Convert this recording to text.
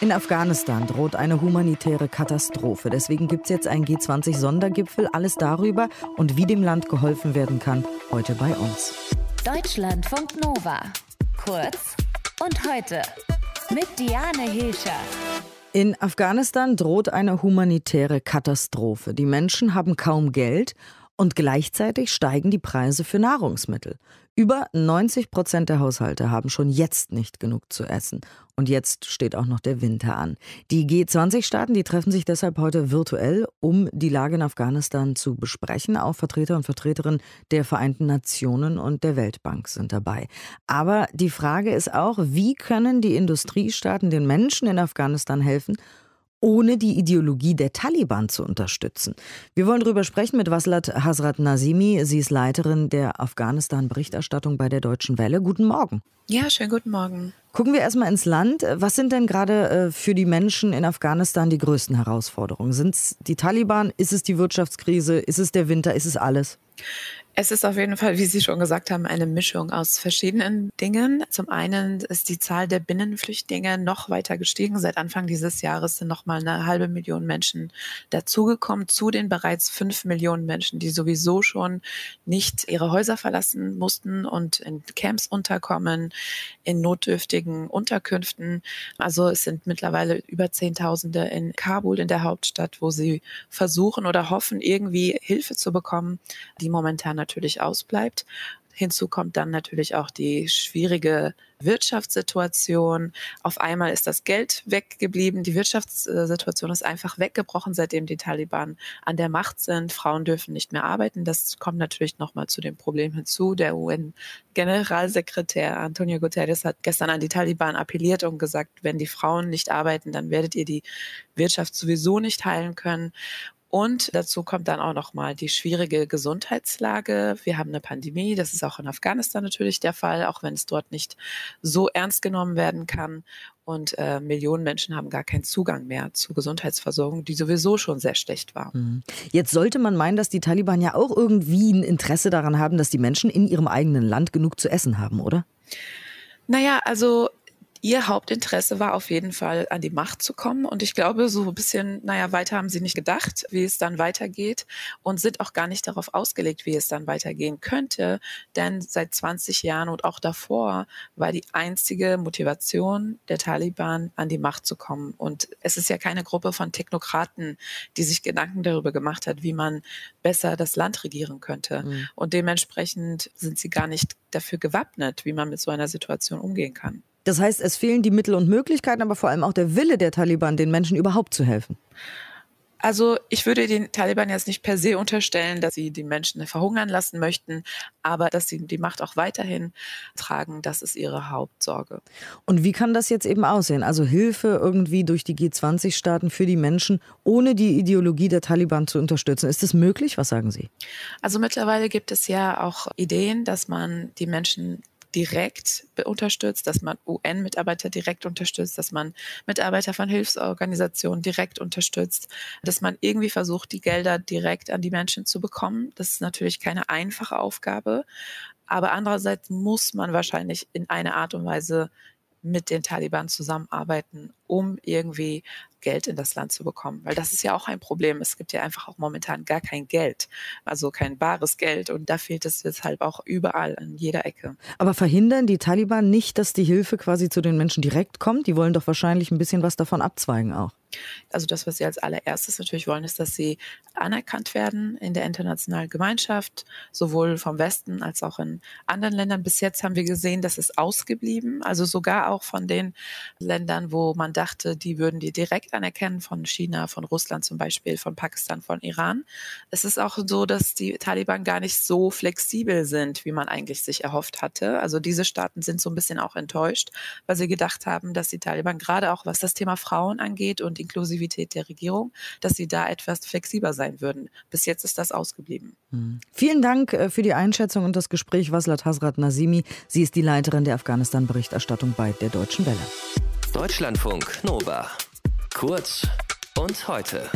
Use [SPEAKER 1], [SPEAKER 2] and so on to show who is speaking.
[SPEAKER 1] In Afghanistan droht eine humanitäre Katastrophe. Deswegen gibt es jetzt einen G20-Sondergipfel. Alles darüber und wie dem Land geholfen werden kann, heute bei uns.
[SPEAKER 2] Deutschlandfunk Nova. Kurz und heute mit Diane Hilscher.
[SPEAKER 1] In Afghanistan droht eine humanitäre Katastrophe. Die Menschen haben kaum Geld und gleichzeitig steigen die Preise für Nahrungsmittel. Über 90 Prozent der Haushalte haben schon jetzt nicht genug zu essen. Und jetzt steht auch noch der Winter an. Die G20-Staaten, die treffen sich deshalb heute virtuell, um die Lage in Afghanistan zu besprechen. Auch Vertreter und Vertreterinnen der Vereinten Nationen und der Weltbank sind dabei. Aber die Frage ist auch, wie können die Industriestaaten den Menschen in Afghanistan helfen ohne die Ideologie der Taliban zu unterstützen. Wir wollen darüber sprechen mit Waslat Hasrat Nazimi. Sie ist Leiterin der Afghanistan-Berichterstattung bei der Deutschen Welle. Guten Morgen.
[SPEAKER 3] Ja, schönen guten Morgen.
[SPEAKER 1] Gucken wir erstmal ins Land. Was sind denn gerade äh, für die Menschen in Afghanistan die größten Herausforderungen? Sind es die Taliban? Ist es die Wirtschaftskrise? Ist es der Winter? Ist es alles?
[SPEAKER 3] Es ist auf jeden Fall, wie Sie schon gesagt haben, eine Mischung aus verschiedenen Dingen. Zum einen ist die Zahl der Binnenflüchtlinge noch weiter gestiegen. Seit Anfang dieses Jahres sind noch mal eine halbe Million Menschen dazugekommen zu den bereits fünf Millionen Menschen, die sowieso schon nicht ihre Häuser verlassen mussten und in Camps unterkommen, in notdürftigen Unterkünften. Also es sind mittlerweile über Zehntausende in Kabul, in der Hauptstadt, wo sie versuchen oder hoffen, irgendwie Hilfe zu bekommen, die momentan natürlich ausbleibt. Hinzu kommt dann natürlich auch die schwierige Wirtschaftssituation. Auf einmal ist das Geld weggeblieben. Die Wirtschaftssituation ist einfach weggebrochen, seitdem die Taliban an der Macht sind. Frauen dürfen nicht mehr arbeiten. Das kommt natürlich nochmal zu dem Problem hinzu. Der UN-Generalsekretär Antonio Guterres hat gestern an die Taliban appelliert und gesagt, wenn die Frauen nicht arbeiten, dann werdet ihr die Wirtschaft sowieso nicht heilen können. Und dazu kommt dann auch nochmal die schwierige Gesundheitslage. Wir haben eine Pandemie, das ist auch in Afghanistan natürlich der Fall, auch wenn es dort nicht so ernst genommen werden kann. Und äh, Millionen Menschen haben gar keinen Zugang mehr zu Gesundheitsversorgung, die sowieso schon sehr schlecht war. Mhm.
[SPEAKER 1] Jetzt sollte man meinen, dass die Taliban ja auch irgendwie ein Interesse daran haben, dass die Menschen in ihrem eigenen Land genug zu essen haben, oder?
[SPEAKER 3] Naja, also Ihr Hauptinteresse war auf jeden Fall, an die Macht zu kommen. Und ich glaube, so ein bisschen, naja, weiter haben sie nicht gedacht, wie es dann weitergeht und sind auch gar nicht darauf ausgelegt, wie es dann weitergehen könnte. Denn seit 20 Jahren und auch davor war die einzige Motivation der Taliban, an die Macht zu kommen. Und es ist ja keine Gruppe von Technokraten, die sich Gedanken darüber gemacht hat, wie man besser das Land regieren könnte. Mhm. Und dementsprechend sind sie gar nicht dafür gewappnet, wie man mit so einer Situation umgehen kann.
[SPEAKER 1] Das heißt, es fehlen die Mittel und Möglichkeiten, aber vor allem auch der Wille der Taliban, den Menschen überhaupt zu helfen.
[SPEAKER 3] Also ich würde den Taliban jetzt nicht per se unterstellen, dass sie die Menschen verhungern lassen möchten, aber dass sie die Macht auch weiterhin tragen, das ist ihre Hauptsorge.
[SPEAKER 1] Und wie kann das jetzt eben aussehen? Also Hilfe irgendwie durch die G20-Staaten für die Menschen, ohne die Ideologie der Taliban zu unterstützen. Ist das möglich? Was sagen Sie?
[SPEAKER 3] Also mittlerweile gibt es ja auch Ideen, dass man die Menschen direkt unterstützt, dass man UN-Mitarbeiter direkt unterstützt, dass man Mitarbeiter von Hilfsorganisationen direkt unterstützt, dass man irgendwie versucht, die Gelder direkt an die Menschen zu bekommen. Das ist natürlich keine einfache Aufgabe, aber andererseits muss man wahrscheinlich in einer Art und Weise mit den Taliban zusammenarbeiten, um irgendwie Geld in das Land zu bekommen. Weil das ist ja auch ein Problem. Es gibt ja einfach auch momentan gar kein Geld, also kein bares Geld. Und da fehlt es deshalb auch überall an jeder Ecke.
[SPEAKER 1] Aber verhindern die Taliban nicht, dass die Hilfe quasi zu den Menschen direkt kommt? Die wollen doch wahrscheinlich ein bisschen was davon abzweigen auch.
[SPEAKER 3] Also das, was sie als allererstes natürlich wollen, ist, dass sie anerkannt werden in der internationalen Gemeinschaft, sowohl vom Westen als auch in anderen Ländern. Bis jetzt haben wir gesehen, dass es ausgeblieben, also sogar auch von den Ländern, wo man dachte, die würden die direkt anerkennen, von China, von Russland zum Beispiel, von Pakistan, von Iran. Es ist auch so, dass die Taliban gar nicht so flexibel sind, wie man eigentlich sich erhofft hatte. Also diese Staaten sind so ein bisschen auch enttäuscht, weil sie gedacht haben, dass die Taliban gerade auch was das Thema Frauen angeht und Inklusivität der Regierung, dass sie da etwas flexibler sein würden. Bis jetzt ist das ausgeblieben.
[SPEAKER 1] Mhm. Vielen Dank äh, für die Einschätzung und das Gespräch, Waslat Hasrat Nazimi. Sie ist die Leiterin der Afghanistan-Berichterstattung bei der Deutschen Welle.
[SPEAKER 2] Deutschlandfunk Nova. Kurz und heute.